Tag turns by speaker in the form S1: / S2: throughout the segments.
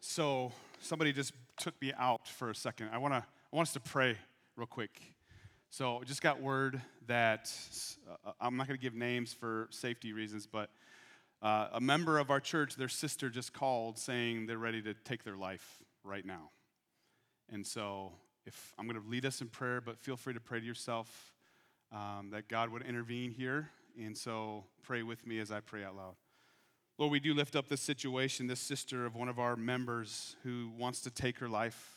S1: So somebody just took me out for a second. I want to I want us to pray real quick. So just got word that uh, I'm not going to give names for safety reasons, but uh, a member of our church, their sister just called saying they're ready to take their life right now. And so if I'm going to lead us in prayer, but feel free to pray to yourself um, that God would intervene here. And so pray with me as I pray out loud. Lord, we do lift up this situation, this sister of one of our members who wants to take her life.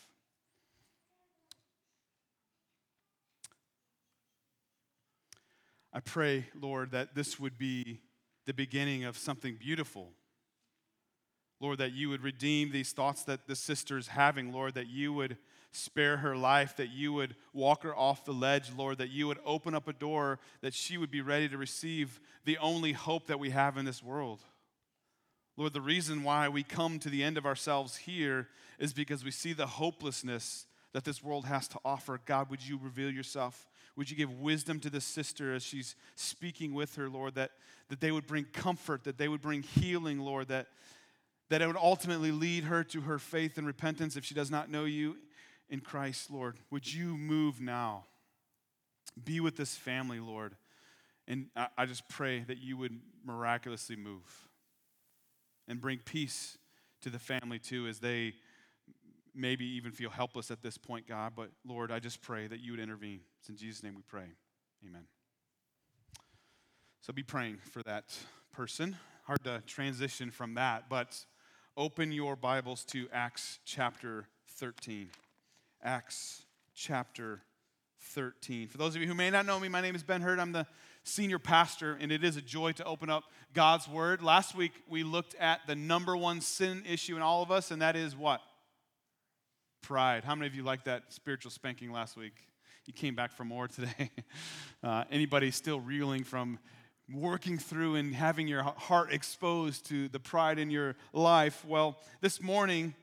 S1: I pray, Lord, that this would be the beginning of something beautiful. Lord, that you would redeem these thoughts that the sister is having, Lord, that you would spare her life, that you would walk her off the ledge, Lord, that you would open up a door that she would be ready to receive the only hope that we have in this world. Lord, the reason why we come to the end of ourselves here is because we see the hopelessness that this world has to offer. God, would you reveal yourself? Would you give wisdom to this sister as she's speaking with her, Lord, that, that they would bring comfort, that they would bring healing, Lord, that, that it would ultimately lead her to her faith and repentance if she does not know you in Christ, Lord. Would you move now? Be with this family, Lord. And I, I just pray that you would miraculously move and bring peace to the family too as they maybe even feel helpless at this point, God. But Lord, I just pray that you would intervene. It's in Jesus' name we pray. Amen. So be praying for that person. Hard to transition from that, but open your Bibles to Acts chapter 13. Acts chapter 13. For those of you who may not know me, my name is Ben Hurd. I'm the senior pastor, and it is a joy to open up God's Word. Last week, we looked at the number one sin issue in all of us, and that is what? Pride. How many of you liked that spiritual spanking last week? You came back for more today. Uh, anybody still reeling from working through and having your heart exposed to the pride in your life? Well, this morning,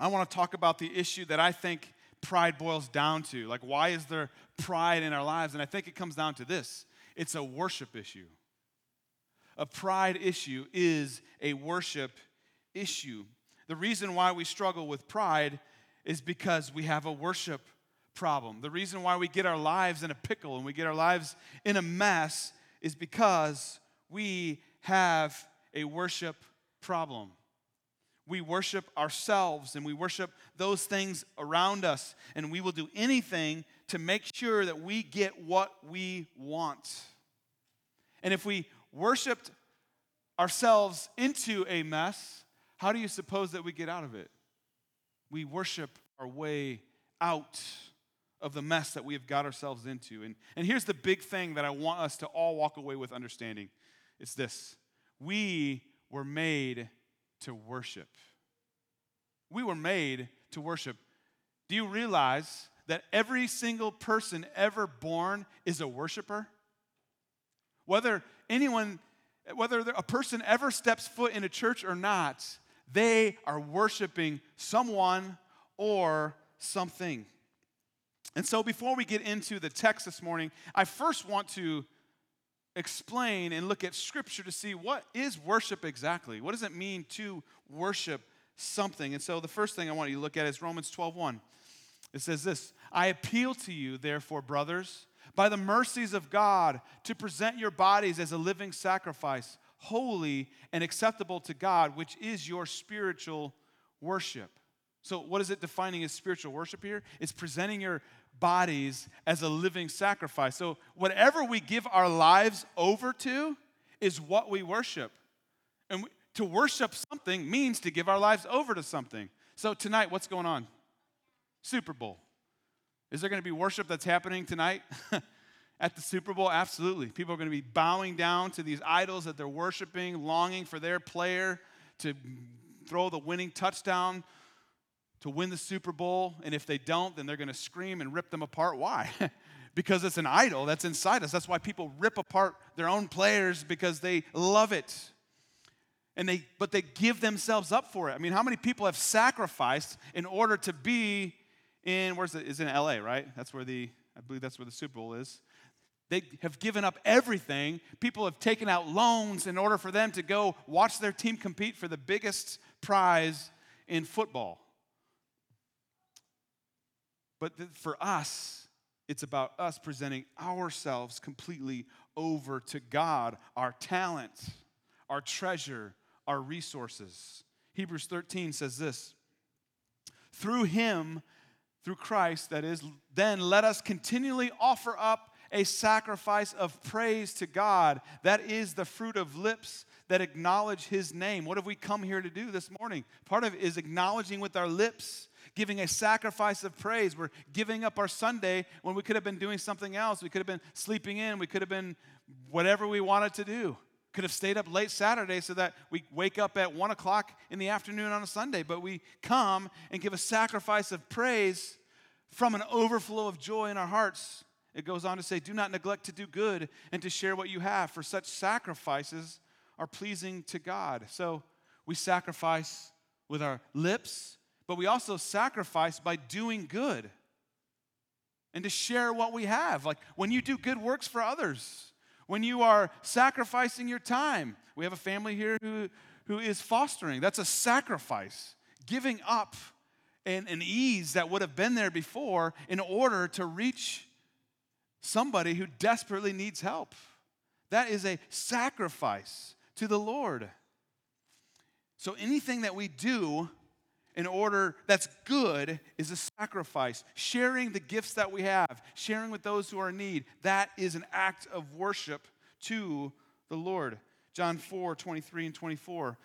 S1: I want to talk about the issue that I think pride boils down to. Like, why is there pride in our lives? And I think it comes down to this it's a worship issue. A pride issue is a worship issue. The reason why we struggle with pride is because we have a worship problem. The reason why we get our lives in a pickle and we get our lives in a mess is because we have a worship problem. We worship ourselves and we worship those things around us, and we will do anything to make sure that we get what we want. And if we worshiped ourselves into a mess, how do you suppose that we get out of it? We worship our way out of the mess that we have got ourselves into. And, and here's the big thing that I want us to all walk away with understanding it's this we were made to worship. We were made to worship. Do you realize that every single person ever born is a worshiper? Whether anyone, whether a person ever steps foot in a church or not, they are worshiping someone or something. And so, before we get into the text this morning, I first want to explain and look at scripture to see what is worship exactly? What does it mean to worship something? And so the first thing I want you to look at is Romans 12:1. It says this, I appeal to you, therefore, brothers, by the mercies of God, to present your bodies as a living sacrifice, holy and acceptable to God, which is your spiritual worship. So, what is it defining as spiritual worship here? It's presenting your bodies as a living sacrifice. So, whatever we give our lives over to is what we worship. And we, to worship something means to give our lives over to something. So, tonight, what's going on? Super Bowl. Is there going to be worship that's happening tonight? At the Super Bowl, absolutely. People are going to be bowing down to these idols that they're worshiping, longing for their player to throw the winning touchdown, to win the Super Bowl. And if they don't, then they're going to scream and rip them apart. Why? because it's an idol that's inside us. That's why people rip apart their own players because they love it. And they, but they give themselves up for it. I mean, how many people have sacrificed in order to be in, where's it? Is in LA, right? That's where the, I believe that's where the Super Bowl is. They have given up everything. People have taken out loans in order for them to go watch their team compete for the biggest prize in football. But for us, it's about us presenting ourselves completely over to God, our talent, our treasure, our resources. Hebrews 13 says this Through him, through Christ, that is, then let us continually offer up a sacrifice of praise to God. That is the fruit of lips that acknowledge his name. What have we come here to do this morning? Part of it is acknowledging with our lips, giving a sacrifice of praise. We're giving up our Sunday when we could have been doing something else. We could have been sleeping in, we could have been whatever we wanted to do. Could have stayed up late Saturday so that we wake up at one o'clock in the afternoon on a Sunday, but we come and give a sacrifice of praise from an overflow of joy in our hearts. It goes on to say, Do not neglect to do good and to share what you have, for such sacrifices are pleasing to God. So we sacrifice with our lips, but we also sacrifice by doing good and to share what we have. Like when you do good works for others, when you are sacrificing your time. We have a family here who, who is fostering. That's a sacrifice, giving up an, an ease that would have been there before in order to reach somebody who desperately needs help. That is a sacrifice to the Lord. So anything that we do in order that's good is a sacrifice. Sharing the gifts that we have, sharing with those who are in need, that is an act of worship to the Lord. John 4 23 and 24,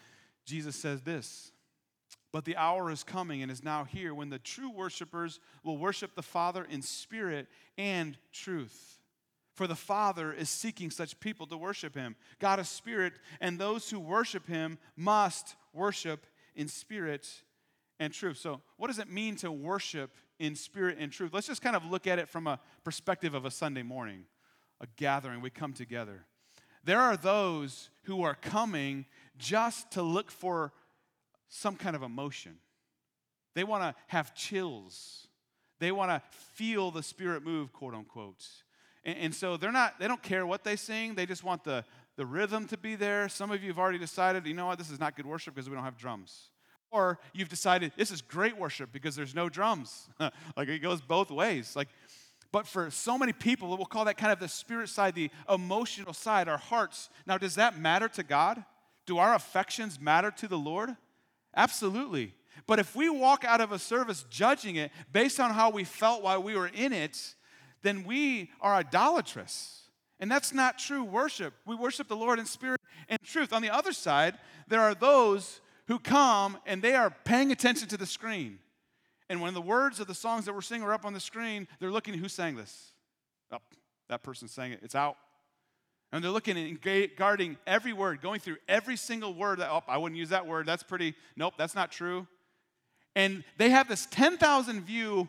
S1: Jesus says this. But the hour is coming and is now here when the true worshipers will worship the Father in spirit and truth. For the Father is seeking such people to worship him. God is spirit, and those who worship him must worship in spirit and truth. So, what does it mean to worship in spirit and truth? Let's just kind of look at it from a perspective of a Sunday morning, a gathering. We come together. There are those who are coming just to look for some kind of emotion. They want to have chills. They want to feel the spirit move, quote unquote. And, and, so they're not, they don't care what they sing. They just want the, the rhythm to be there. Some of you have already decided, you know what, this is not good worship because we don't have drums. Or you've decided this is great worship because there's no drums. like it goes both ways. Like, but for so many people, we'll call that kind of the spirit side, the emotional side, our hearts. Now, does that matter to God? Do our affections matter to the Lord? Absolutely. But if we walk out of a service judging it based on how we felt while we were in it, then we are idolatrous. And that's not true worship. We worship the Lord in spirit and truth. On the other side, there are those who come and they are paying attention to the screen. And when the words of the songs that we're singing are up on the screen, they're looking who sang this. Oh, that person sang it. It's out. And they're looking and guarding every word, going through every single word that, oh, I wouldn't use that word. That's pretty, nope, that's not true. And they have this 10,000 view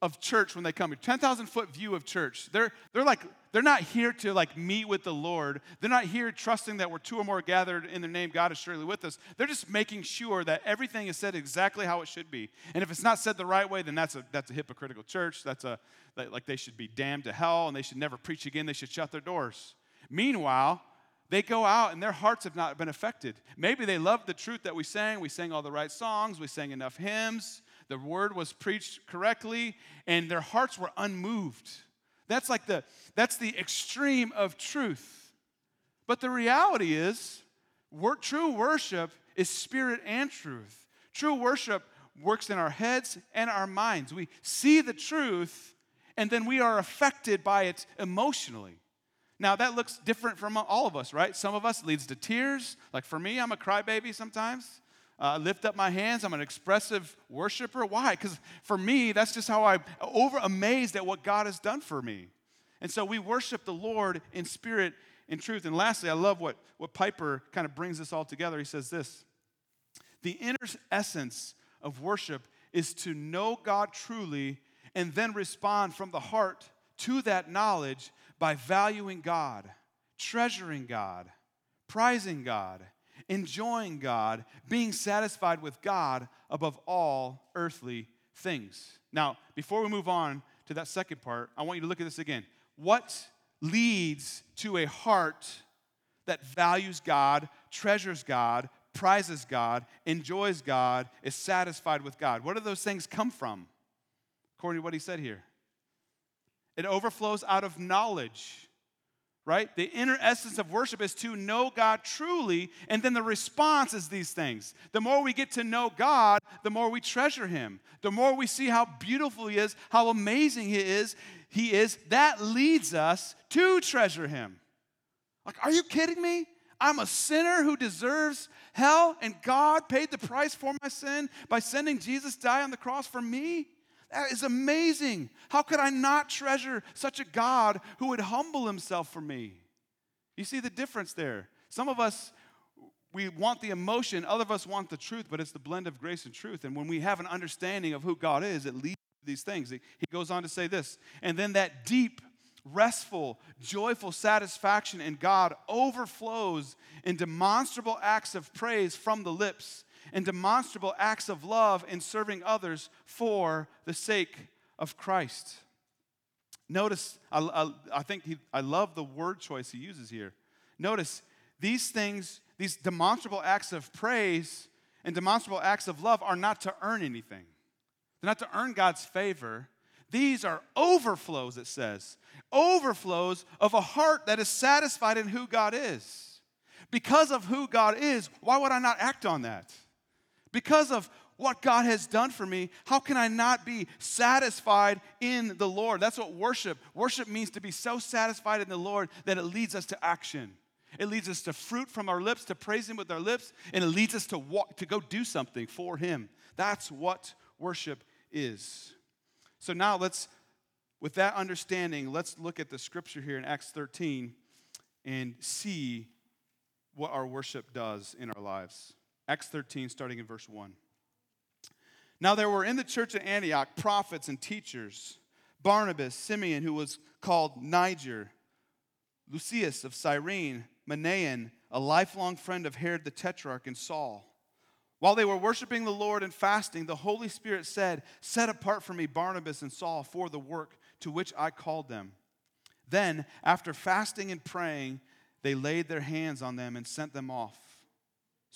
S1: of church when they come here 10,000 foot view of church. They're, they're like, they're not here to like meet with the Lord. They're not here trusting that we're two or more gathered in their name, God is surely with us. They're just making sure that everything is said exactly how it should be. And if it's not said the right way, then that's a, that's a hypocritical church. That's a, like they should be damned to hell and they should never preach again. They should shut their doors. Meanwhile, they go out and their hearts have not been affected. Maybe they loved the truth that we sang. We sang all the right songs, we sang enough hymns, the word was preached correctly, and their hearts were unmoved. That's like the that's the extreme of truth. But the reality is, true worship is spirit and truth. True worship works in our heads and our minds. We see the truth, and then we are affected by it emotionally. Now, that looks different from all of us, right? Some of us leads to tears. Like for me, I'm a crybaby sometimes. Uh, lift up my hands. I'm an expressive worshiper. Why? Because for me, that's just how I'm over amazed at what God has done for me. And so we worship the Lord in spirit and truth. And lastly, I love what, what Piper kind of brings this all together. He says this The inner essence of worship is to know God truly and then respond from the heart to that knowledge by valuing God, treasuring God, prizing God, enjoying God, being satisfied with God above all earthly things. Now, before we move on to that second part, I want you to look at this again. What leads to a heart that values God, treasures God, prizes God, enjoys God, is satisfied with God. What do those things come from? According to what he said here, it overflows out of knowledge right? The inner essence of worship is to know God truly, and then the response is these things. The more we get to know God, the more we treasure Him. The more we see how beautiful He is, how amazing He is, He is, that leads us to treasure Him. Like, are you kidding me? I'm a sinner who deserves hell, and God paid the price for my sin by sending Jesus die on the cross for me? That is amazing. How could I not treasure such a God who would humble himself for me? You see the difference there. Some of us, we want the emotion, other of us want the truth, but it's the blend of grace and truth. And when we have an understanding of who God is, it leads to these things. He goes on to say this, and then that deep, restful, joyful satisfaction in God overflows in demonstrable acts of praise from the lips and demonstrable acts of love in serving others for the sake of Christ. Notice, I, I, I think he, I love the word choice he uses here. Notice, these things, these demonstrable acts of praise and demonstrable acts of love are not to earn anything. They're not to earn God's favor. These are overflows, it says. Overflows of a heart that is satisfied in who God is. Because of who God is, why would I not act on that? Because of what God has done for me, how can I not be satisfied in the Lord? That's what worship. Worship means to be so satisfied in the Lord that it leads us to action. It leads us to fruit from our lips, to praise Him with our lips, and it leads us to walk, to go do something for Him. That's what worship is. So now let's, with that understanding, let's look at the scripture here in Acts 13 and see what our worship does in our lives. Acts 13, starting in verse 1. Now there were in the church at Antioch prophets and teachers Barnabas, Simeon, who was called Niger, Lucius of Cyrene, Manaen, a lifelong friend of Herod the Tetrarch, and Saul. While they were worshiping the Lord and fasting, the Holy Spirit said, Set apart for me Barnabas and Saul for the work to which I called them. Then, after fasting and praying, they laid their hands on them and sent them off.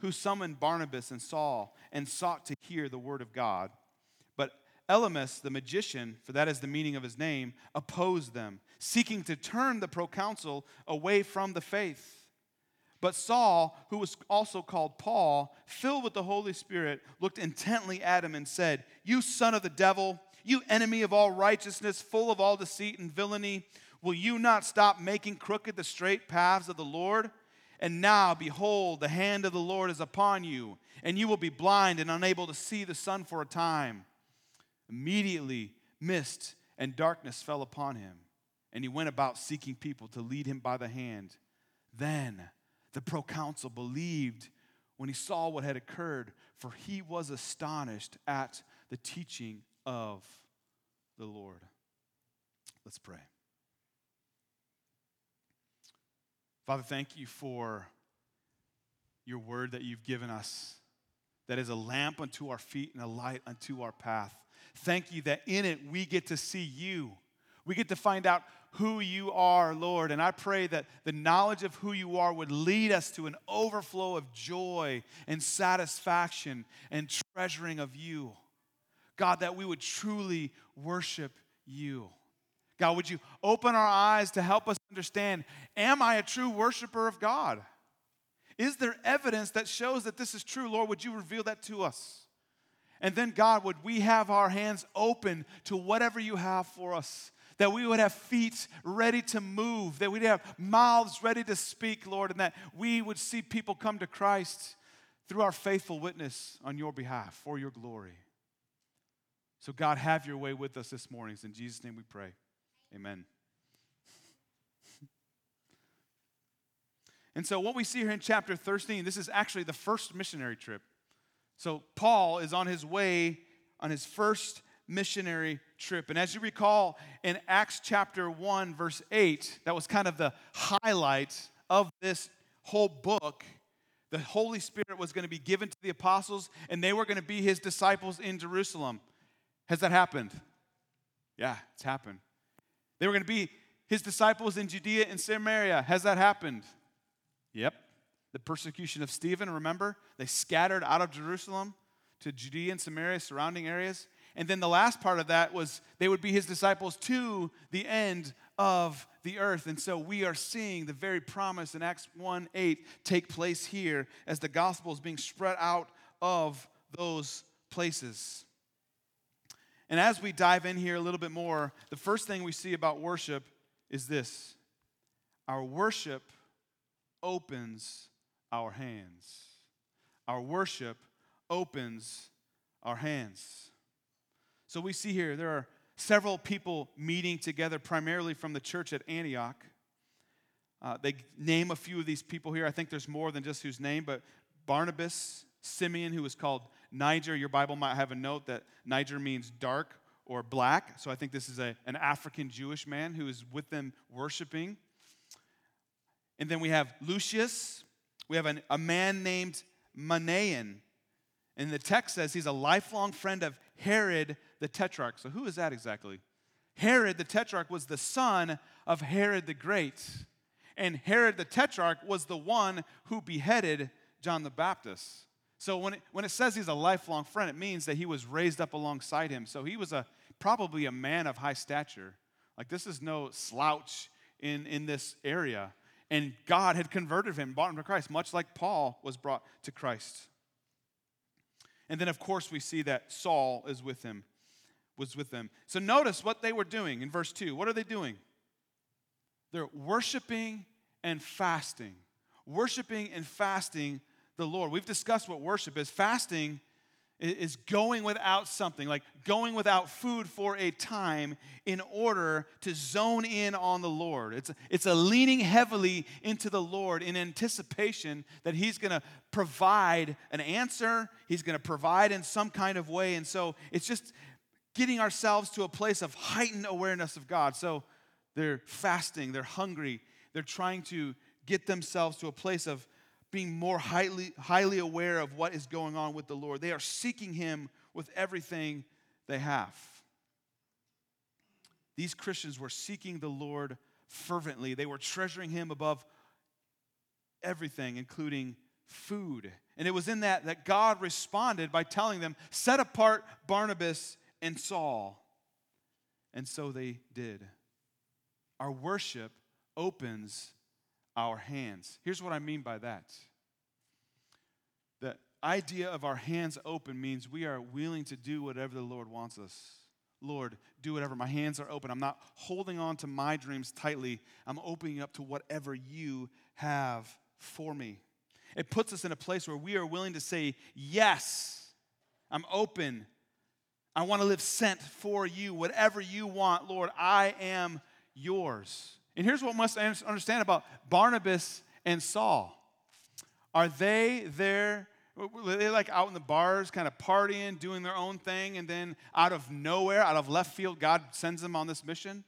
S1: who summoned Barnabas and Saul and sought to hear the word of God. But Elymas, the magician, for that is the meaning of his name, opposed them, seeking to turn the proconsul away from the faith. But Saul, who was also called Paul, filled with the Holy Spirit, looked intently at him and said, You son of the devil, you enemy of all righteousness, full of all deceit and villainy, will you not stop making crooked the straight paths of the Lord? And now, behold, the hand of the Lord is upon you, and you will be blind and unable to see the sun for a time. Immediately, mist and darkness fell upon him, and he went about seeking people to lead him by the hand. Then the proconsul believed when he saw what had occurred, for he was astonished at the teaching of the Lord. Let's pray. Father, thank you for your word that you've given us, that is a lamp unto our feet and a light unto our path. Thank you that in it we get to see you. We get to find out who you are, Lord. And I pray that the knowledge of who you are would lead us to an overflow of joy and satisfaction and treasuring of you. God, that we would truly worship you. God, would you open our eyes to help us understand am I a true worshiper of God? Is there evidence that shows that this is true? Lord, would you reveal that to us? And then, God, would we have our hands open to whatever you have for us? That we would have feet ready to move, that we'd have mouths ready to speak, Lord, and that we would see people come to Christ through our faithful witness on your behalf for your glory. So, God, have your way with us this morning. in Jesus' name we pray. Amen. And so, what we see here in chapter 13, this is actually the first missionary trip So Paul is on his way on his first missionary trip. And as you recall, in Acts chapter 1, verse 8, that was kind of the highlight of this whole book. The Holy Spirit was going to be given to the apostles, and they were going to be his disciples in Jerusalem. Has that happened? Yeah, it's happened. They were going to be his disciples in Judea and Samaria. Has that happened? Yep. The persecution of Stephen, remember? They scattered out of Jerusalem to Judea and Samaria, surrounding areas. And then the last part of that was they would be his disciples to the end of the earth. And so we are seeing the very promise in Acts 1 8 take place here as the gospel is being spread out of those places. And as we dive in here a little bit more, the first thing we see about worship is this our worship opens our hands. Our worship opens our hands. So we see here there are several people meeting together, primarily from the church at Antioch. Uh, they name a few of these people here. I think there's more than just whose name, but Barnabas, Simeon, who was called Niger. Your Bible might have a note that Niger means dark or black. So I think this is a, an African Jewish man who is with them worshiping. And then we have Lucius. We have an, a man named Manaen. And the text says he's a lifelong friend of Herod the Tetrarch. So, who is that exactly? Herod the Tetrarch was the son of Herod the Great. And Herod the Tetrarch was the one who beheaded John the Baptist. So when it, when it says he's a lifelong friend, it means that he was raised up alongside him. So he was a probably a man of high stature. Like this is no slouch in, in this area. And God had converted him, brought him to Christ, much like Paul was brought to Christ. And then, of course, we see that Saul is with him was with them. So notice what they were doing in verse 2. What are they doing? They're worshiping and fasting. Worshiping and fasting the Lord. We've discussed what worship is. Fasting is going without something, like going without food for a time in order to zone in on the Lord. It's a, it's a leaning heavily into the Lord in anticipation that He's going to provide an answer, He's going to provide in some kind of way. And so it's just getting ourselves to a place of heightened awareness of God. So they're fasting, they're hungry, they're trying to get themselves to a place of being more highly, highly aware of what is going on with the Lord. They are seeking Him with everything they have. These Christians were seeking the Lord fervently, they were treasuring Him above everything, including food. And it was in that that God responded by telling them, Set apart Barnabas and Saul. And so they did. Our worship opens our hands. Here's what I mean by that the idea of our hands open means we are willing to do whatever the Lord wants us. Lord, do whatever. My hands are open. I'm not holding on to my dreams tightly. I'm opening up to whatever you have for me. It puts us in a place where we are willing to say, Yes, I'm open I want to live sent for you. Whatever you want, Lord, I am yours. And here's what must understand about Barnabas and Saul. Are they there? Are they like out in the bars, kind of partying, doing their own thing, and then out of nowhere, out of left field, God sends them on this mission?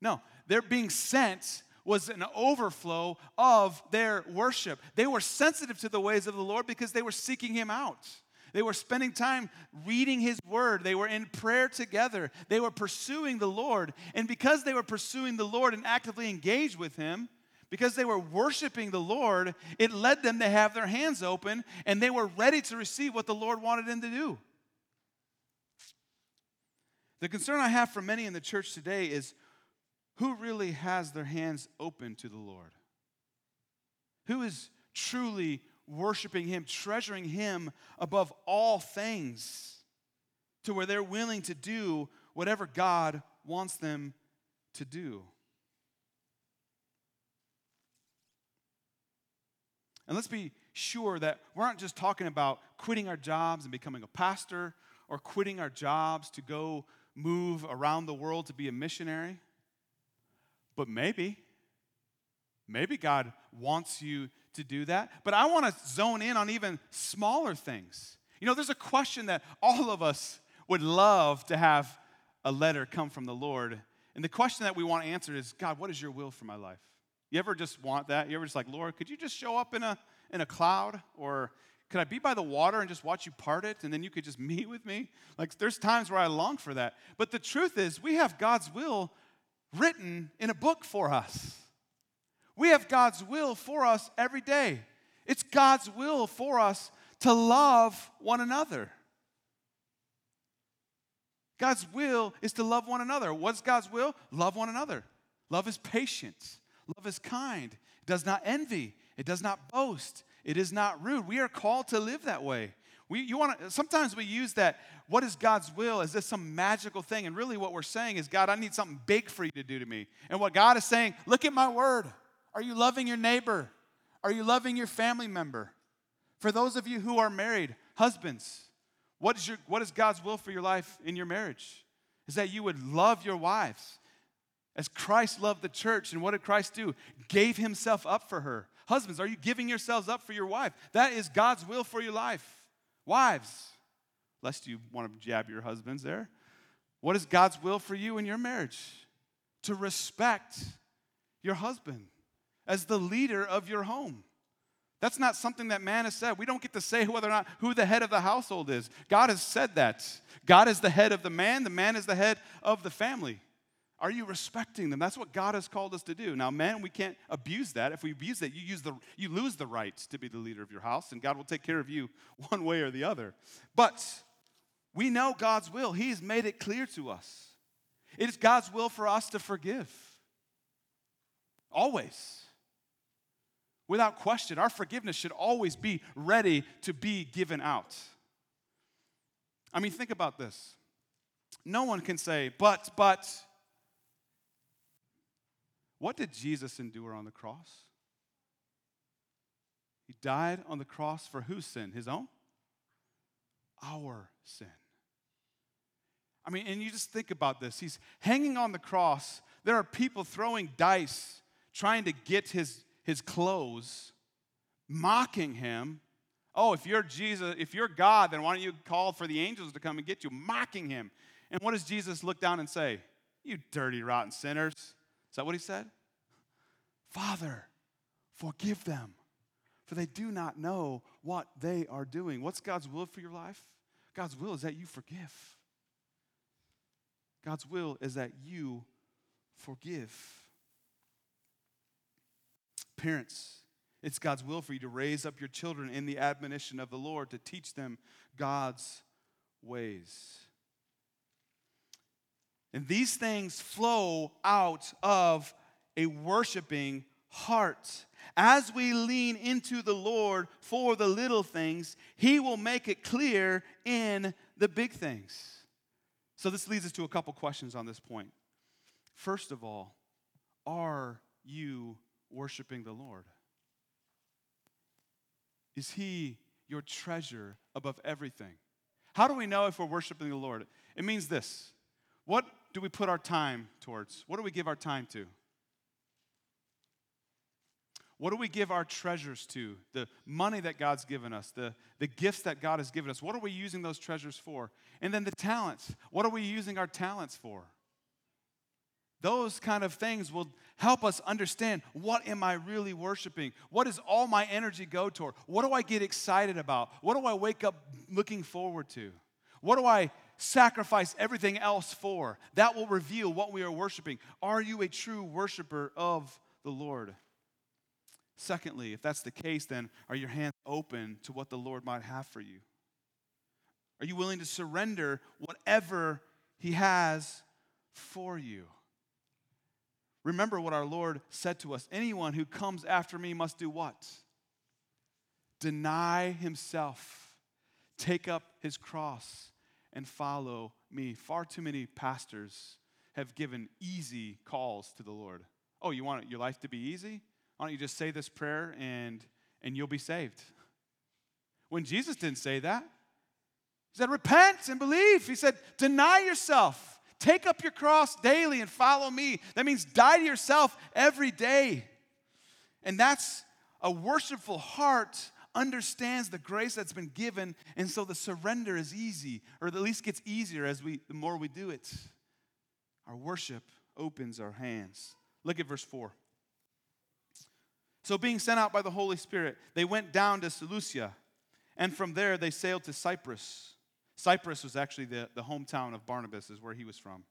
S1: No, they're being sent was an overflow of their worship. They were sensitive to the ways of the Lord because they were seeking Him out. They were spending time reading His Word. They were in prayer together. They were pursuing the Lord. And because they were pursuing the Lord and actively engaged with Him, because they were worshiping the Lord, it led them to have their hands open and they were ready to receive what the Lord wanted them to do. The concern I have for many in the church today is who really has their hands open to the Lord? Who is truly worshiping Him, treasuring Him above all things, to where they're willing to do whatever God wants them to do. And let's be sure that we're not just talking about quitting our jobs and becoming a pastor or quitting our jobs to go move around the world to be a missionary. But maybe, maybe God wants you to do that. But I want to zone in on even smaller things. You know, there's a question that all of us would love to have a letter come from the Lord. And the question that we want answered is God, what is your will for my life? You ever just want that? You ever just like, Lord, could you just show up in a, in a cloud? Or could I be by the water and just watch you part it and then you could just meet with me? Like, there's times where I long for that. But the truth is, we have God's will written in a book for us. We have God's will for us every day. It's God's will for us to love one another. God's will is to love one another. What's God's will? Love one another. Love is patience. Love is kind. It does not envy. It does not boast. It is not rude. We are called to live that way. We, you want sometimes we use that, what is God's will? Is this some magical thing? And really, what we're saying is, God, I need something big for you to do to me. And what God is saying, look at my word. Are you loving your neighbor? Are you loving your family member? For those of you who are married, husbands, what is, your, what is God's will for your life in your marriage? Is that you would love your wives as Christ loved the church. And what did Christ do? Gave himself up for her. Husbands, are you giving yourselves up for your wife? That is God's will for your life. Wives, lest you want to jab your husbands there, what is God's will for you in your marriage? To respect your husband as the leader of your home. That's not something that man has said. We don't get to say whether or not who the head of the household is. God has said that. God is the head of the man, the man is the head of the family. Are you respecting them? That's what God has called us to do. Now, men, we can't abuse that. If we abuse that, you, use the, you lose the right to be the leader of your house, and God will take care of you one way or the other. But we know God's will, He's made it clear to us. It is God's will for us to forgive. Always. Without question, our forgiveness should always be ready to be given out. I mean, think about this. No one can say, but, but, what did Jesus endure on the cross? He died on the cross for whose sin? His own? Our sin. I mean, and you just think about this. He's hanging on the cross. There are people throwing dice trying to get his, his clothes, mocking him. Oh, if you're Jesus, if you're God, then why don't you call for the angels to come and get you? Mocking him. And what does Jesus look down and say? You dirty, rotten sinners. Is that what he said? Father, forgive them, for they do not know what they are doing. What's God's will for your life? God's will is that you forgive. God's will is that you forgive. Parents, it's God's will for you to raise up your children in the admonition of the Lord, to teach them God's ways. And these things flow out of a worshiping heart. As we lean into the Lord for the little things, He will make it clear in the big things. So, this leads us to a couple questions on this point. First of all, are you worshiping the Lord? Is He your treasure above everything? How do we know if we're worshiping the Lord? It means this what do we put our time towards? What do we give our time to? What do we give our treasures to? The money that God's given us, the, the gifts that God has given us. What are we using those treasures for? And then the talents. What are we using our talents for? Those kind of things will help us understand what am I really worshiping? What does all my energy go toward? What do I get excited about? What do I wake up looking forward to? What do I sacrifice everything else for? That will reveal what we are worshiping. Are you a true worshiper of the Lord? Secondly, if that's the case, then are your hands open to what the Lord might have for you? Are you willing to surrender whatever He has for you? Remember what our Lord said to us anyone who comes after me must do what? Deny himself, take up his cross, and follow me. Far too many pastors have given easy calls to the Lord. Oh, you want your life to be easy? Why don't you just say this prayer and, and you'll be saved? When Jesus didn't say that, he said, Repent and believe. He said, Deny yourself. Take up your cross daily and follow me. That means die to yourself every day. And that's a worshipful heart understands the grace that's been given, and so the surrender is easy, or at least gets easier as we the more we do it. Our worship opens our hands. Look at verse 4. So, being sent out by the Holy Spirit, they went down to Seleucia, and from there they sailed to Cyprus. Cyprus was actually the, the hometown of Barnabas, is where he was from.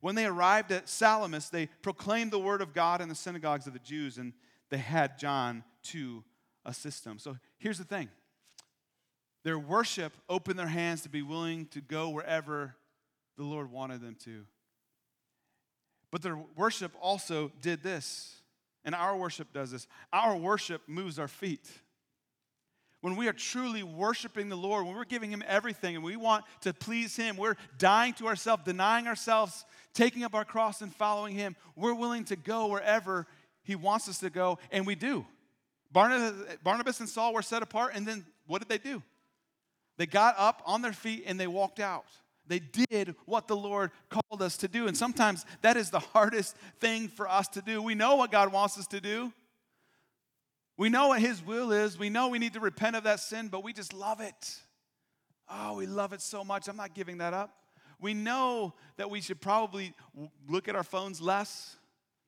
S1: When they arrived at Salamis, they proclaimed the word of God in the synagogues of the Jews, and they had John to assist them. So here's the thing their worship opened their hands to be willing to go wherever the Lord wanted them to. But their worship also did this, and our worship does this. Our worship moves our feet. When we are truly worshiping the Lord, when we're giving Him everything and we want to please Him, we're dying to ourselves, denying ourselves, taking up our cross and following Him. We're willing to go wherever He wants us to go, and we do. Barnabas and Saul were set apart, and then what did they do? They got up on their feet and they walked out. They did what the Lord called us to do. And sometimes that is the hardest thing for us to do. We know what God wants us to do. We know what His will is. We know we need to repent of that sin, but we just love it. Oh, we love it so much. I'm not giving that up. We know that we should probably look at our phones less,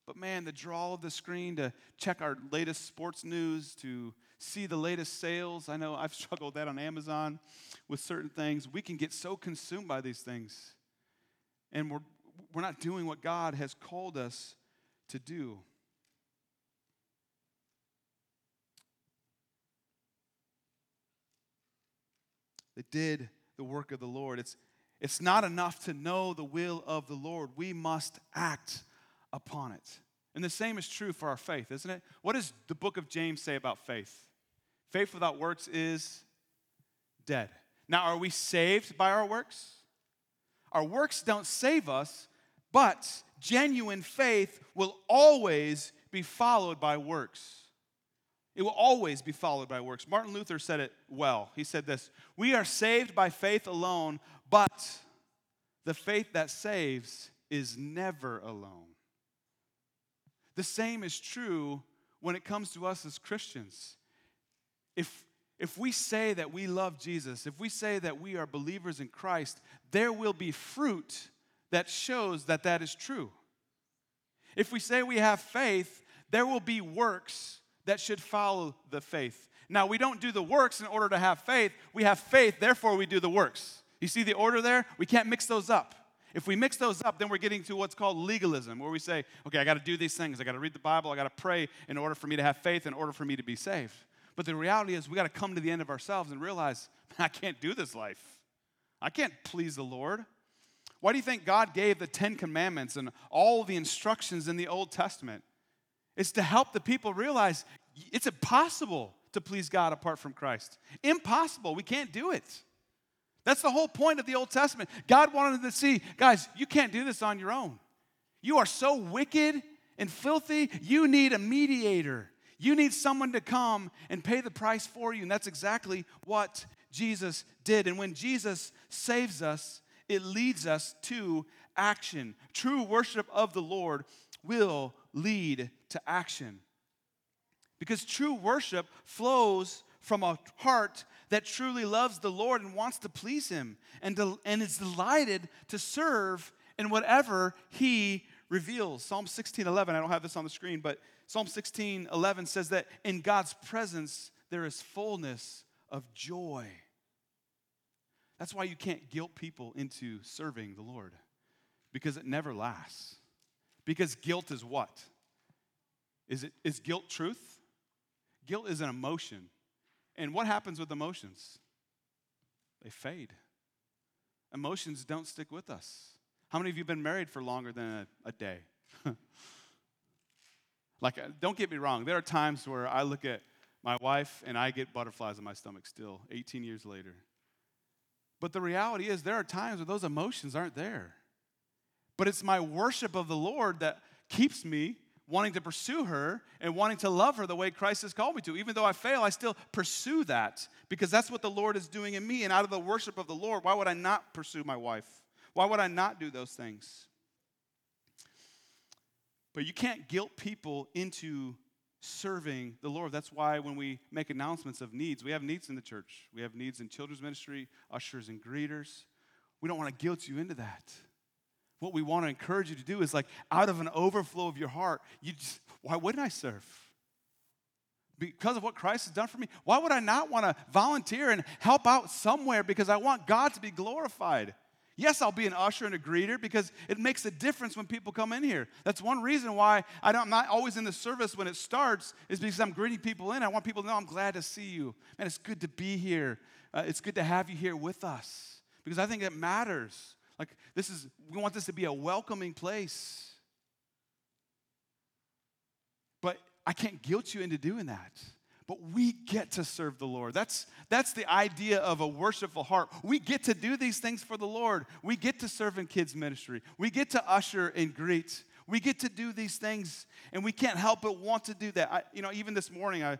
S1: but man, the draw of the screen to check our latest sports news, to see the latest sales. I know I've struggled that on Amazon with certain things. We can get so consumed by these things. And we're, we're not doing what God has called us to do. They did the work of the Lord. It's, it's not enough to know the will of the Lord. We must act upon it. And the same is true for our faith, isn't it? What does the book of James say about faith? Faith without works is dead. Now, are we saved by our works? Our works don't save us, but genuine faith will always be followed by works. It will always be followed by works. Martin Luther said it well. He said this We are saved by faith alone, but the faith that saves is never alone. The same is true when it comes to us as Christians. If, if we say that we love Jesus, if we say that we are believers in Christ, there will be fruit that shows that that is true. If we say we have faith, there will be works that should follow the faith. Now, we don't do the works in order to have faith. We have faith, therefore, we do the works. You see the order there? We can't mix those up. If we mix those up, then we're getting to what's called legalism, where we say, okay, I got to do these things. I got to read the Bible. I got to pray in order for me to have faith, in order for me to be saved. But the reality is, we got to come to the end of ourselves and realize, I can't do this life. I can't please the Lord. Why do you think God gave the Ten Commandments and all the instructions in the Old Testament? It's to help the people realize it's impossible to please God apart from Christ. Impossible. We can't do it. That's the whole point of the Old Testament. God wanted to see, guys, you can't do this on your own. You are so wicked and filthy, you need a mediator. You need someone to come and pay the price for you. And that's exactly what Jesus did. And when Jesus saves us, it leads us to action. True worship of the Lord will lead to action. Because true worship flows from a heart that truly loves the Lord and wants to please Him and, to, and is delighted to serve in whatever He reveals. Psalm 16 11, I don't have this on the screen, but Psalm 16 11 says that in God's presence there is fullness of joy. That's why you can't guilt people into serving the Lord because it never lasts. Because guilt is what? Is, it, is guilt truth? Guilt is an emotion. And what happens with emotions? They fade. Emotions don't stick with us. How many of you have been married for longer than a, a day? like, uh, don't get me wrong, there are times where I look at my wife and I get butterflies in my stomach still, 18 years later. But the reality is, there are times where those emotions aren't there. But it's my worship of the Lord that keeps me wanting to pursue her and wanting to love her the way Christ has called me to. Even though I fail, I still pursue that because that's what the Lord is doing in me. And out of the worship of the Lord, why would I not pursue my wife? Why would I not do those things? But you can't guilt people into serving the Lord. That's why when we make announcements of needs, we have needs in the church. We have needs in children's ministry, ushers and greeters. We don't want to guilt you into that. What we want to encourage you to do is like out of an overflow of your heart, you just, why wouldn't I serve? Because of what Christ has done for me, why would I not want to volunteer and help out somewhere because I want God to be glorified? Yes, I'll be an usher and a greeter because it makes a difference when people come in here. That's one reason why I am not always in the service when it starts, is because I'm greeting people in. I want people to know I'm glad to see you. Man, it's good to be here. Uh, it's good to have you here with us because I think it matters. Like, this is, we want this to be a welcoming place. But I can't guilt you into doing that but we get to serve the Lord. That's, that's the idea of a worshipful heart. We get to do these things for the Lord. We get to serve in kids' ministry. We get to usher and greet. We get to do these things, and we can't help but want to do that. I, you know, even this morning, I,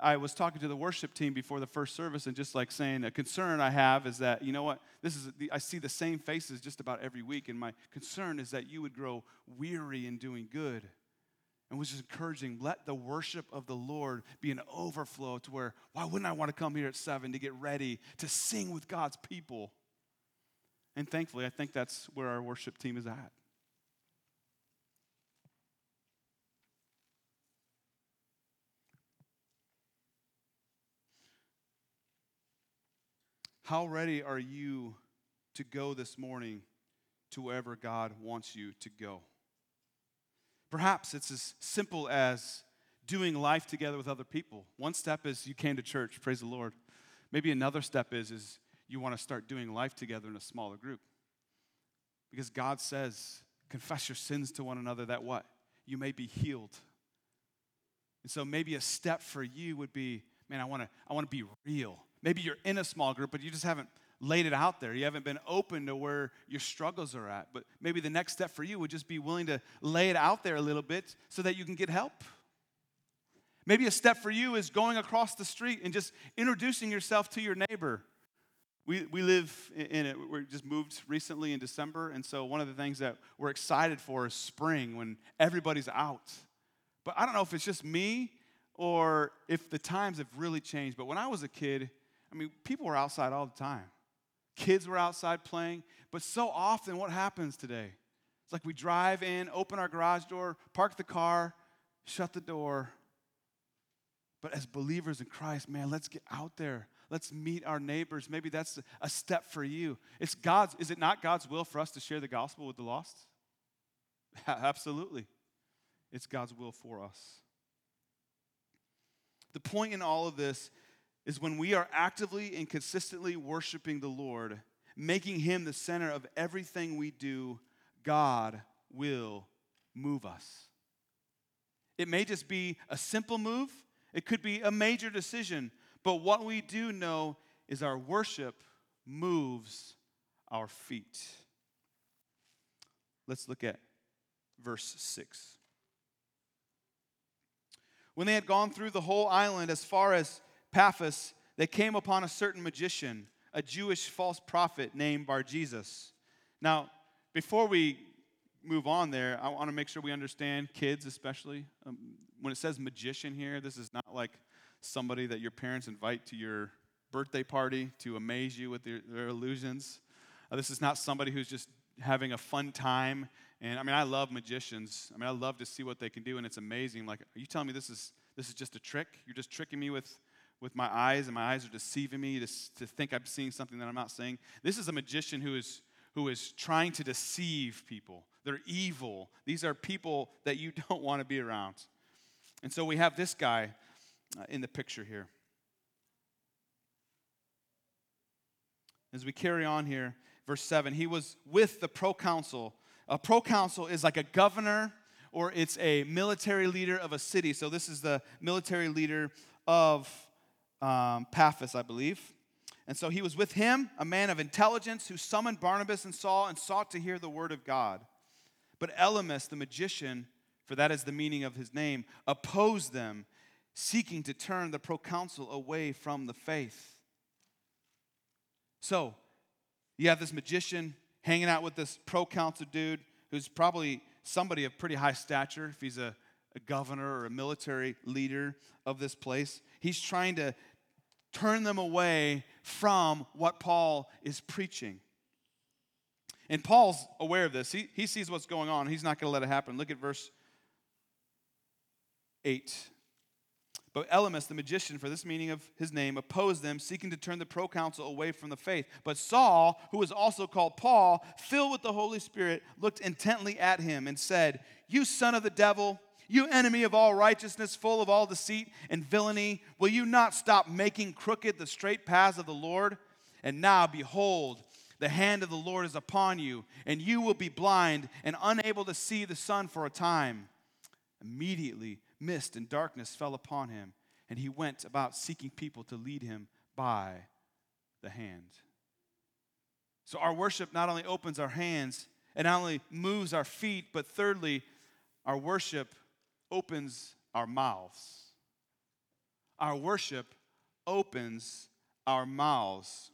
S1: I, was talking to the worship team before the first service, and just like saying a concern I have is that you know what, this is I see the same faces just about every week, and my concern is that you would grow weary in doing good. And was just encouraging let the worship of the lord be an overflow to where why wouldn't i want to come here at seven to get ready to sing with god's people? And thankfully i think that's where our worship team is at how ready are you to go this morning to wherever god wants you to go Perhaps it's as simple as doing life together with other people. One step is you came to church, praise the Lord. Maybe another step is, is you want to start doing life together in a smaller group. Because God says, confess your sins to one another that what? You may be healed. And so maybe a step for you would be, man, I want to I want to be real. Maybe you're in a small group, but you just haven't laid it out there. You haven't been open to where your struggles are at. But maybe the next step for you would just be willing to lay it out there a little bit so that you can get help. Maybe a step for you is going across the street and just introducing yourself to your neighbor. We, we live in it. We just moved recently in December, and so one of the things that we're excited for is spring when everybody's out. But I don't know if it's just me or if the times have really changed. But when I was a kid, I mean, people were outside all the time. Kids were outside playing. But so often, what happens today? It's like we drive in, open our garage door, park the car, shut the door. But as believers in Christ, man, let's get out there. Let's meet our neighbors. Maybe that's a step for you. It's God's, is it not God's will for us to share the gospel with the lost? Absolutely. It's God's will for us. The point in all of this is when we are actively and consistently worshiping the Lord, making Him the center of everything we do, God will move us. It may just be a simple move, it could be a major decision, but what we do know is our worship moves our feet. Let's look at verse 6. When they had gone through the whole island as far as Paphos, they came upon a certain magician, a Jewish false prophet named Bar Jesus. Now, before we move on there, I want to make sure we understand, kids especially. Um, when it says magician here, this is not like somebody that your parents invite to your birthday party to amaze you with their, their illusions. Uh, this is not somebody who's just having a fun time. And I mean, I love magicians. I mean, I love to see what they can do, and it's amazing. Like, are you telling me this is this is just a trick? You're just tricking me with with my eyes, and my eyes are deceiving me to, to think I'm seeing something that I'm not seeing. This is a magician who is, who is trying to deceive people. They're evil. These are people that you don't want to be around. And so we have this guy uh, in the picture here. As we carry on here, verse 7, he was with the proconsul. A proconsul is like a governor or it's a military leader of a city. So this is the military leader of um, Paphos, I believe. And so he was with him, a man of intelligence, who summoned Barnabas and Saul and sought to hear the word of God. But Elymas, the magician, for that is the meaning of his name, opposed them, seeking to turn the proconsul away from the faith. So, you have this magician hanging out with this proconsul dude who's probably somebody of pretty high stature if he's a a governor or a military leader of this place. He's trying to turn them away from what Paul is preaching. And Paul's aware of this. He, he sees what's going on. He's not going to let it happen. Look at verse 8. But Elymas, the magician, for this meaning of his name, opposed them, seeking to turn the proconsul away from the faith. But Saul, who was also called Paul, filled with the Holy Spirit, looked intently at him and said, You son of the devil, you enemy of all righteousness, full of all deceit and villainy, will you not stop making crooked the straight paths of the Lord? And now, behold, the hand of the Lord is upon you, and you will be blind and unable to see the sun for a time. Immediately, mist and darkness fell upon him, and he went about seeking people to lead him by the hand. So, our worship not only opens our hands, it not only moves our feet, but thirdly, our worship opens our mouths. Our worship opens our mouths.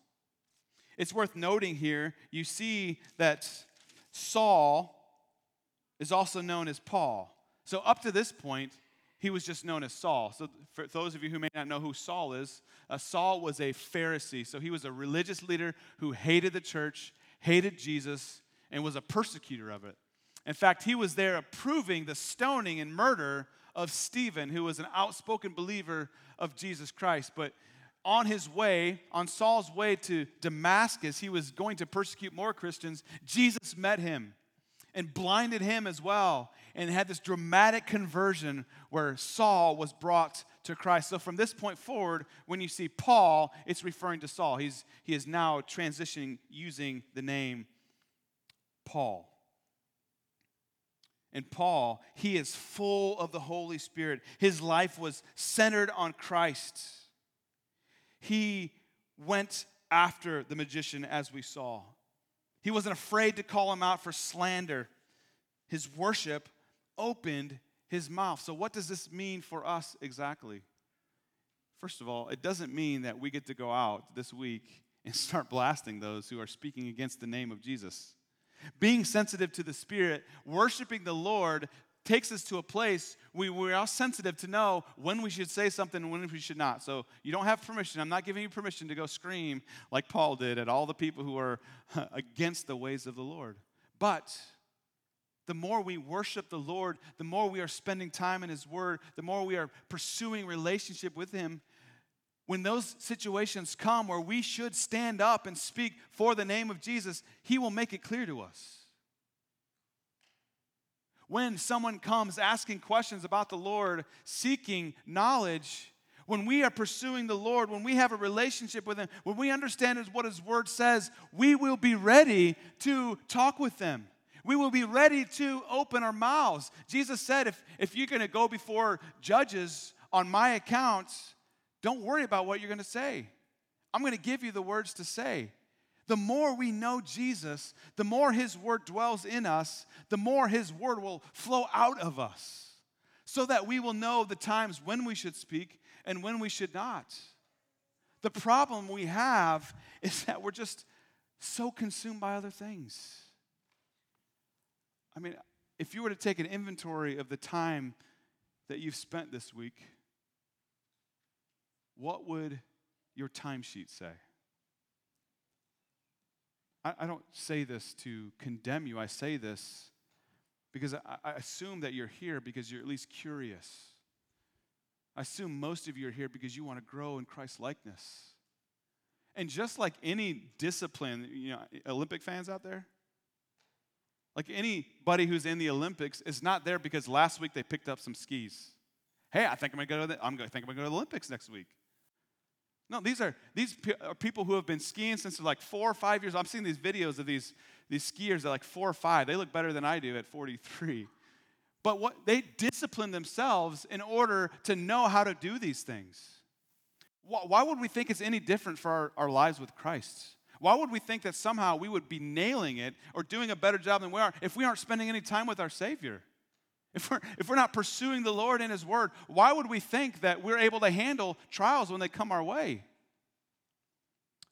S1: It's worth noting here, you see that Saul is also known as Paul. So, up to this point, he was just known as Saul. So, for those of you who may not know who Saul is, uh, Saul was a Pharisee. So, he was a religious leader who hated the church, hated Jesus, and was a persecutor of it. In fact, he was there approving the stoning and murder of Stephen, who was an outspoken believer of Jesus Christ. But on his way, on Saul's way to Damascus, he was going to persecute more Christians. Jesus met him and blinded him as well, and had this dramatic conversion where Saul was brought to Christ. So from this point forward, when you see Paul, it's referring to Saul. He's, he is now transitioning using the name Paul. And Paul, he is full of the Holy Spirit. His life was centered on Christ. He went after the magician, as we saw. He wasn't afraid to call him out for slander. His worship opened his mouth. So, what does this mean for us exactly? First of all, it doesn't mean that we get to go out this week and start blasting those who are speaking against the name of Jesus. Being sensitive to the Spirit, worshiping the Lord, takes us to a place where we're all sensitive to know when we should say something and when we should not. So you don't have permission. I'm not giving you permission to go scream like Paul did at all the people who are against the ways of the Lord. But the more we worship the Lord, the more we are spending time in His Word, the more we are pursuing relationship with Him, when those situations come where we should stand up and speak for the name of Jesus, He will make it clear to us. When someone comes asking questions about the Lord, seeking knowledge, when we are pursuing the Lord, when we have a relationship with Him, when we understand what His Word says, we will be ready to talk with them. We will be ready to open our mouths. Jesus said, if, if you're going to go before judges on my accounts, don't worry about what you're going to say. I'm going to give you the words to say. The more we know Jesus, the more His Word dwells in us, the more His Word will flow out of us so that we will know the times when we should speak and when we should not. The problem we have is that we're just so consumed by other things. I mean, if you were to take an inventory of the time that you've spent this week, what would your timesheet say? I, I, don't say this to condemn you. I say this because I, I assume that you're here because you're at least curious. I assume most of you are here because you want to grow in Christ likeness. And just like any discipline, you know, Olympic fans out there, like anybody who's in the Olympics is not there because last week they picked up some skis. Hey, I think I'm gonna go to the, I'm gonna think I'm gonna go to the Olympics next week. No, these are these are people who have been skiing since like four or five years. I'm seeing these videos of these, these skiers at like four or five. They look better than I do at 43. But what they discipline themselves in order to know how to do these things. Why would we think it's any different for our, our lives with Christ? Why would we think that somehow we would be nailing it or doing a better job than we are if we aren't spending any time with our Savior? If we're, if we're not pursuing the Lord in His Word, why would we think that we're able to handle trials when they come our way?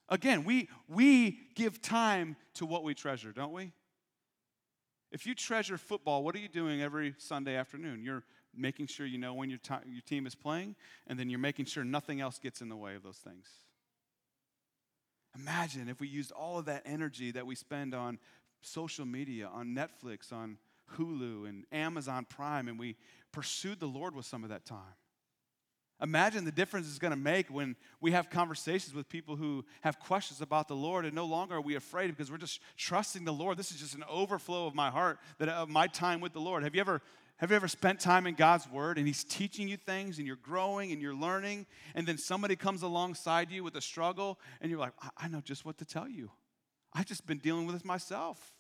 S1: Again, we, we give time to what we treasure, don't we? If you treasure football, what are you doing every Sunday afternoon? You're making sure you know when your, t- your team is playing, and then you're making sure nothing else gets in the way of those things. Imagine if we used all of that energy that we spend on social media, on Netflix, on Hulu, and Amazon Prime, and we pursued the Lord with some of that time. Imagine the difference it's going to make when we have conversations with people who have questions about the Lord, and no longer are we afraid because we're just trusting the Lord. This is just an overflow of my heart, that of my time with the Lord. Have you ever have you ever spent time in God's Word and He's teaching you things and you're growing and you're learning, and then somebody comes alongside you with a struggle, and you're like, I, I know just what to tell you. I've just been dealing with this myself.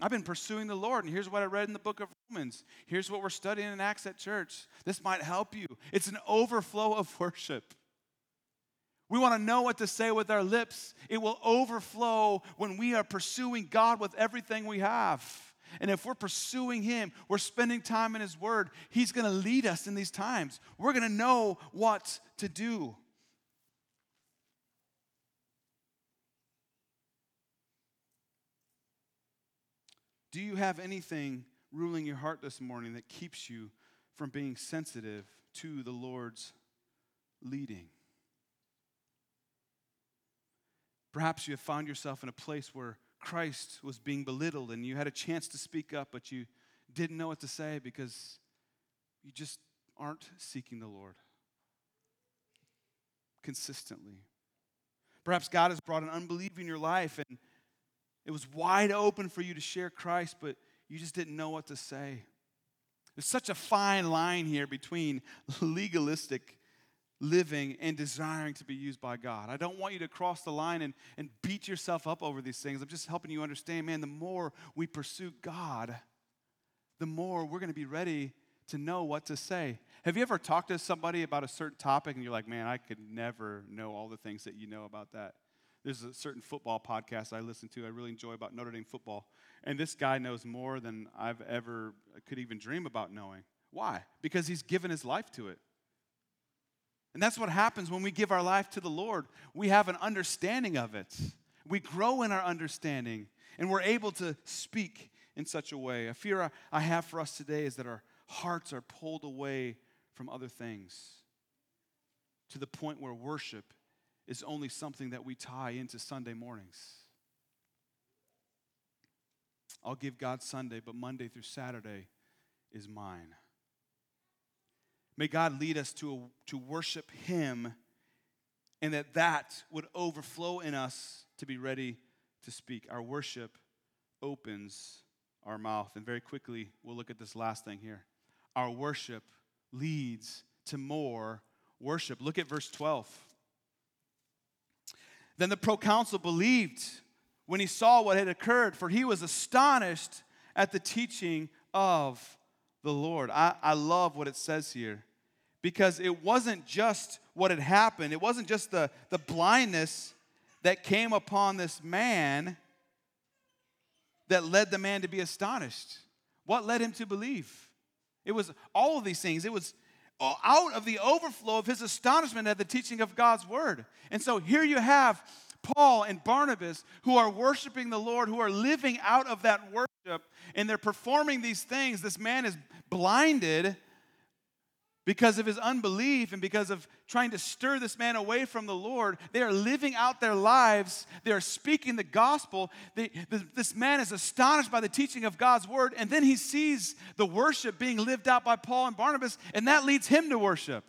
S1: I've been pursuing the Lord, and here's what I read in the book of Romans. Here's what we're studying in Acts at church. This might help you. It's an overflow of worship. We want to know what to say with our lips. It will overflow when we are pursuing God with everything we have. And if we're pursuing Him, we're spending time in His Word, He's going to lead us in these times. We're going to know what to do. Do you have anything ruling your heart this morning that keeps you from being sensitive to the Lord's leading? Perhaps you have found yourself in a place where Christ was being belittled and you had a chance to speak up, but you didn't know what to say because you just aren't seeking the Lord consistently. Perhaps God has brought an unbelief in your life and it was wide open for you to share Christ, but you just didn't know what to say. There's such a fine line here between legalistic living and desiring to be used by God. I don't want you to cross the line and, and beat yourself up over these things. I'm just helping you understand, man, the more we pursue God, the more we're going to be ready to know what to say. Have you ever talked to somebody about a certain topic and you're like, man, I could never know all the things that you know about that? There's a certain football podcast I listen to, I really enjoy about Notre Dame football. And this guy knows more than I've ever could even dream about knowing. Why? Because he's given his life to it. And that's what happens when we give our life to the Lord. We have an understanding of it. We grow in our understanding, and we're able to speak in such a way. A fear I have for us today is that our hearts are pulled away from other things to the point where worship is only something that we tie into Sunday mornings. I'll give God Sunday, but Monday through Saturday is mine. May God lead us to, to worship Him and that that would overflow in us to be ready to speak. Our worship opens our mouth. And very quickly, we'll look at this last thing here. Our worship leads to more worship. Look at verse 12. Then the proconsul believed when he saw what had occurred, for he was astonished at the teaching of the Lord. I, I love what it says here because it wasn't just what had happened, it wasn't just the, the blindness that came upon this man that led the man to be astonished. What led him to believe? It was all of these things. It was out of the overflow of his astonishment at the teaching of God's word. And so here you have Paul and Barnabas who are worshiping the Lord, who are living out of that worship, and they're performing these things. This man is blinded because of his unbelief and because of trying to stir this man away from the Lord, they are living out their lives. They are speaking the gospel. They, this man is astonished by the teaching of God's word, and then he sees the worship being lived out by Paul and Barnabas, and that leads him to worship.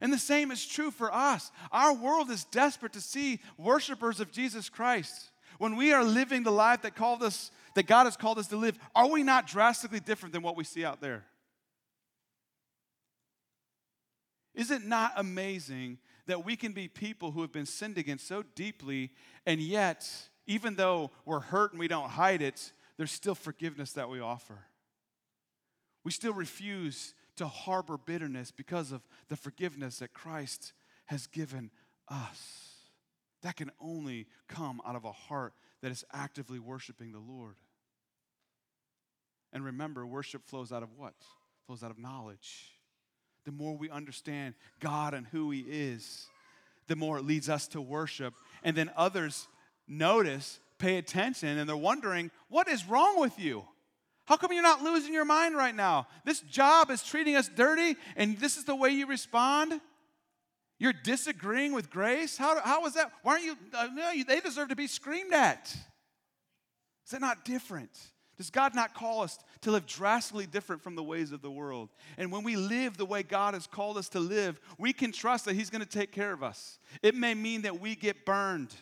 S1: And the same is true for us. Our world is desperate to see worshipers of Jesus Christ. When we are living the life that called us, that God has called us to live, are we not drastically different than what we see out there? Is it not amazing that we can be people who have been sinned against so deeply, and yet, even though we're hurt and we don't hide it, there's still forgiveness that we offer? We still refuse to harbor bitterness because of the forgiveness that Christ has given us. That can only come out of a heart that is actively worshiping the Lord. And remember, worship flows out of what? Flows out of knowledge the more we understand God and who He is, the more it leads us to worship. And then others notice pay attention and they're wondering, what is wrong with you? How come you're not losing your mind right now? This job is treating us dirty, and this is the way you respond? You're disagreeing with grace? How, how is that? Why aren't you? Uh, no, you, they deserve to be screamed at. Is that not different? Does God not call us to live drastically different from the ways of the world? And when we live the way God has called us to live, we can trust that He's going to take care of us. It may mean that we get burned.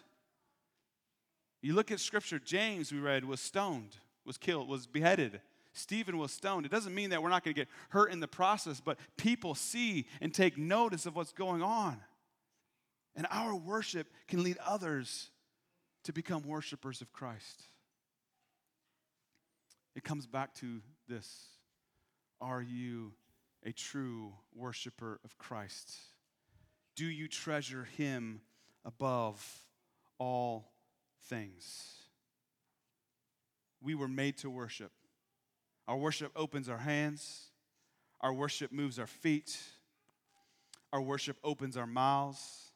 S1: You look at Scripture, James, we read, was stoned, was killed, was beheaded. Stephen was stoned. It doesn't mean that we're not going to get hurt in the process, but people see and take notice of what's going on. And our worship can lead others to become worshipers of Christ. It comes back to this Are you a true worshiper of Christ? Do you treasure him above all things? We were made to worship. Our worship opens our hands, our worship moves our feet, our worship opens our mouths,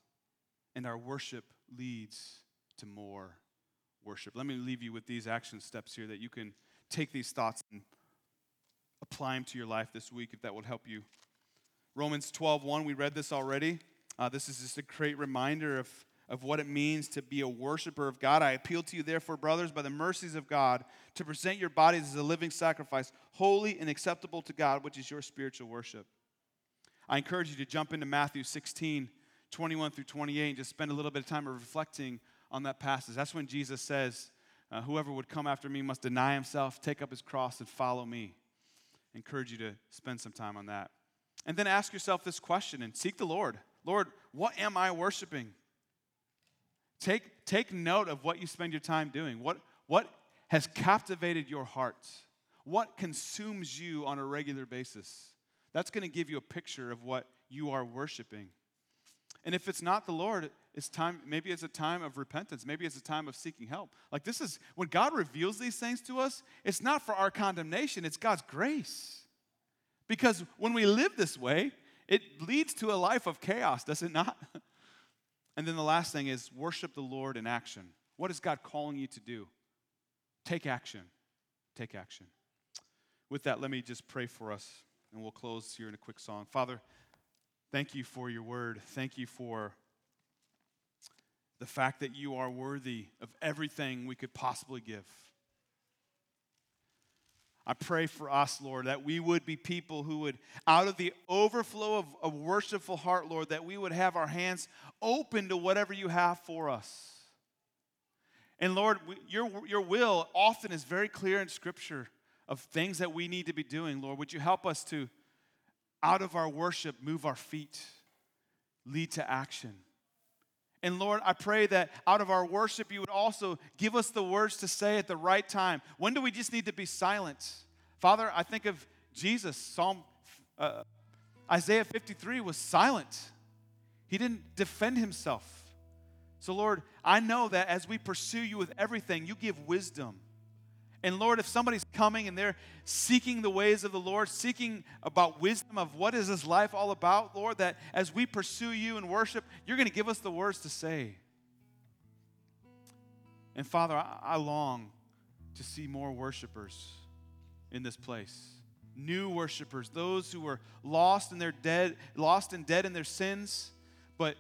S1: and our worship leads to more worship. Let me leave you with these action steps here that you can take these thoughts and apply them to your life this week if that would help you. Romans 12, 1, we read this already. Uh, this is just a great reminder of, of what it means to be a worshiper of God. I appeal to you, therefore, brothers, by the mercies of God, to present your bodies as a living sacrifice, holy and acceptable to God, which is your spiritual worship. I encourage you to jump into Matthew 16, 21 through 28, and just spend a little bit of time reflecting on that passage. That's when Jesus says, uh, Whoever would come after me must deny himself, take up his cross, and follow me. I encourage you to spend some time on that. And then ask yourself this question and seek the Lord Lord, what am I worshiping? Take, take note of what you spend your time doing. What, what has captivated your heart? What consumes you on a regular basis? That's going to give you a picture of what you are worshiping. And if it's not the Lord, it's time, maybe it's a time of repentance. Maybe it's a time of seeking help. Like this is, when God reveals these things to us, it's not for our condemnation, it's God's grace. Because when we live this way, it leads to a life of chaos, does it not? and then the last thing is worship the Lord in action. What is God calling you to do? Take action. Take action. With that, let me just pray for us, and we'll close here in a quick song. Father, Thank you for your word. Thank you for the fact that you are worthy of everything we could possibly give. I pray for us, Lord, that we would be people who would, out of the overflow of a worshipful heart, Lord, that we would have our hands open to whatever you have for us. And Lord, your, your will often is very clear in Scripture of things that we need to be doing. Lord, would you help us to out of our worship, move our feet, lead to action. And Lord, I pray that out of our worship, you would also give us the words to say at the right time. When do we just need to be silent? Father, I think of Jesus. Psalm uh, Isaiah 53 was silent. He didn't defend himself. So, Lord, I know that as we pursue you with everything, you give wisdom. And Lord, if somebody's coming and they're seeking the ways of the Lord, seeking about wisdom of what is this life all about, Lord, that as we pursue you and worship, you're going to give us the words to say. And Father, I, I long to see more worshipers in this place. New worshipers, those who were lost and they're dead, lost and dead in their sins, but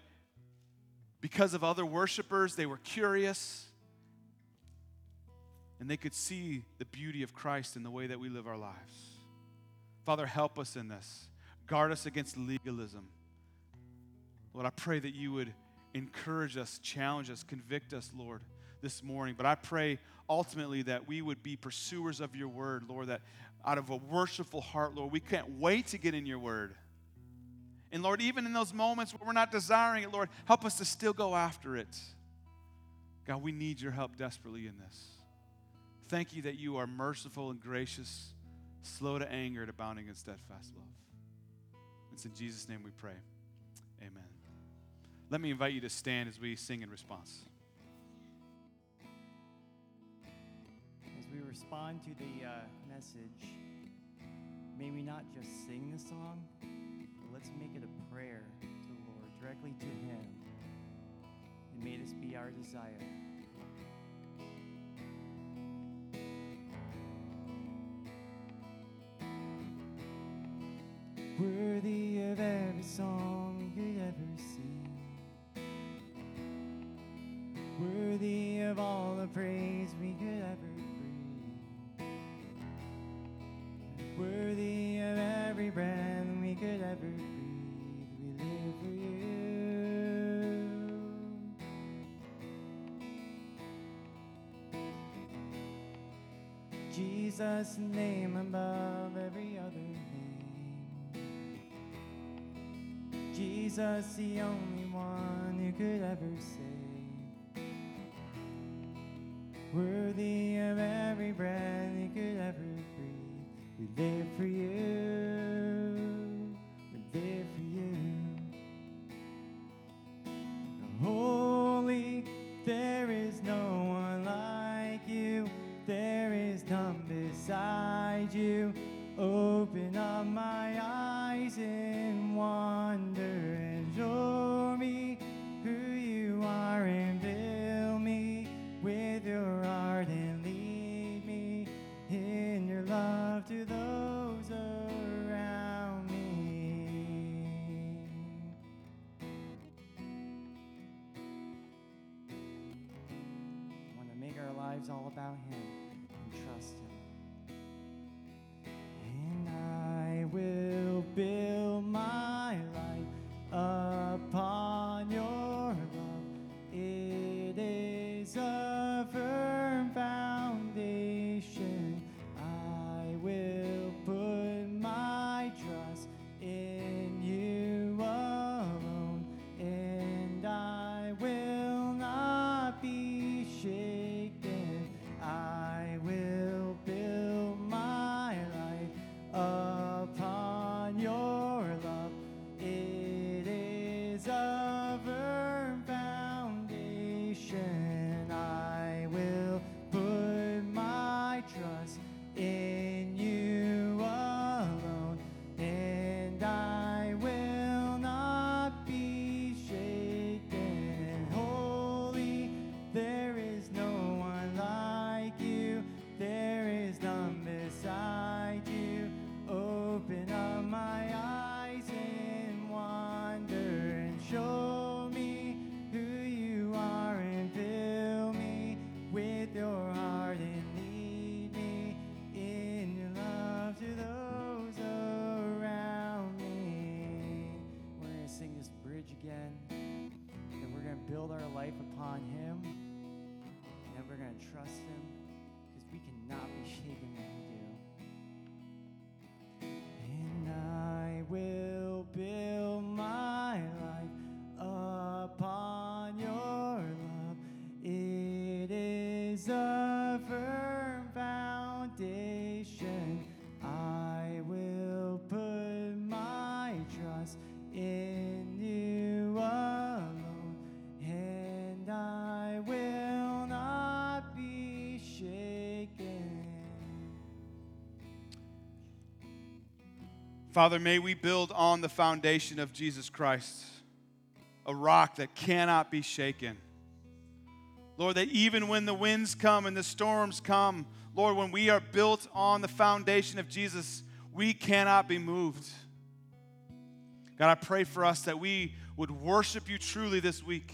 S1: because of other worshipers, they were curious and they could see the beauty of Christ in the way that we live our lives. Father, help us in this. Guard us against legalism. Lord, I pray that you would encourage us, challenge us, convict us, Lord, this morning. But I pray ultimately that we would be pursuers of your word, Lord, that out of a worshipful heart, Lord, we can't wait to get in your word. And Lord, even in those moments where we're not desiring it, Lord, help us to still go after it. God, we need your help desperately in this. Thank you that you are merciful and gracious, slow to anger, and abounding in steadfast love. It's in Jesus' name we pray. Amen. Let me invite you to stand as we sing in response.
S2: As we respond to the uh, message, may we not just sing the song, but let's make it a prayer to the Lord, directly to Him. And may this be our desire. worthy of every song we ever sing. Worthy of all the praise we could ever bring. Worthy of every breath we could ever breathe. We live for you. Jesus' name above every other name. Jesus, the only one who could ever save. Worthy
S1: Father, may we build on the foundation of Jesus Christ, a rock that cannot be shaken. Lord, that even when the winds come and the storms come, Lord, when we are built on the foundation of Jesus, we cannot be moved. God, I pray for us that we would worship you truly this week.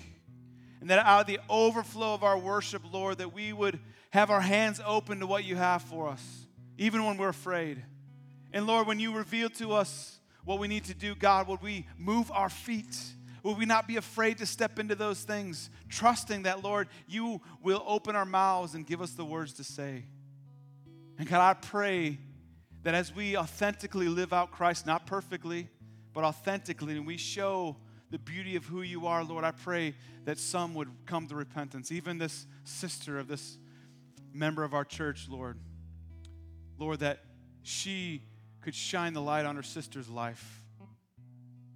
S1: And that out of the overflow of our worship, Lord, that we would have our hands open to what you have for us, even when we're afraid. And Lord, when you reveal to us what we need to do, God, would we move our feet? Would we not be afraid to step into those things, trusting that, Lord, you will open our mouths and give us the words to say? And God, I pray that as we authentically live out Christ, not perfectly, but authentically, and we show the beauty of who you are, Lord, I pray that some would come to repentance. Even this sister of this member of our church, Lord. Lord, that she could shine the light on her sister's life,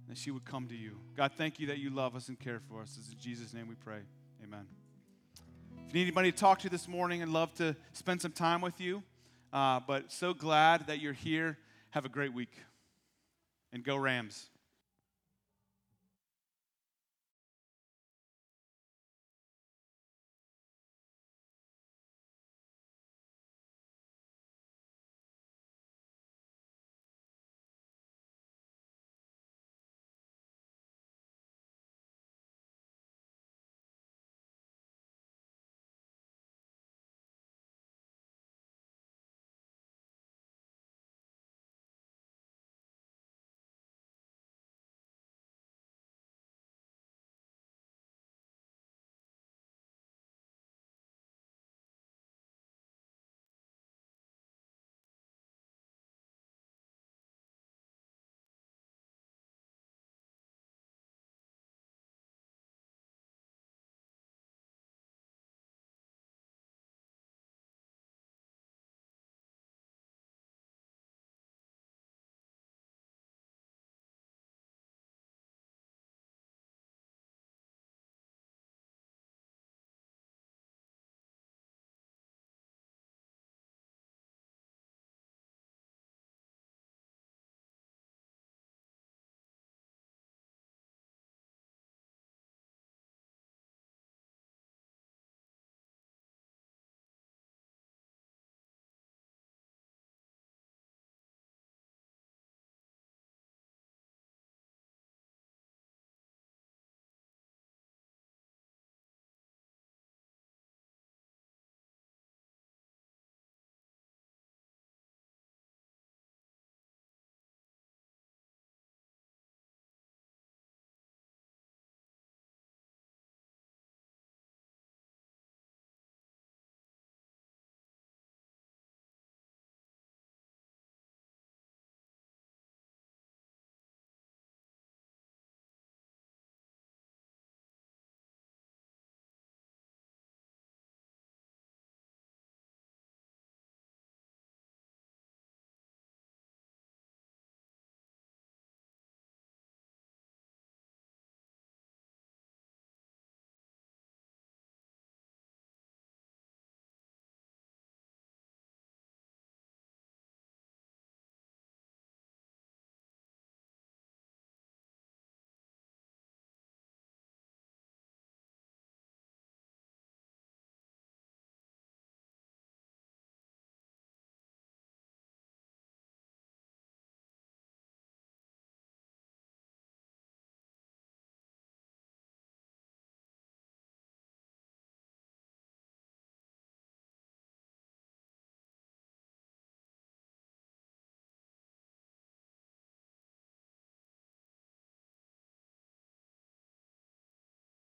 S1: and she would come to you. God, thank you that you love us and care for us. It's in Jesus' name we pray. Amen. If you need anybody to talk to this morning, I'd love to spend some time with you. Uh, but so glad that you're here. Have a great week. And go Rams.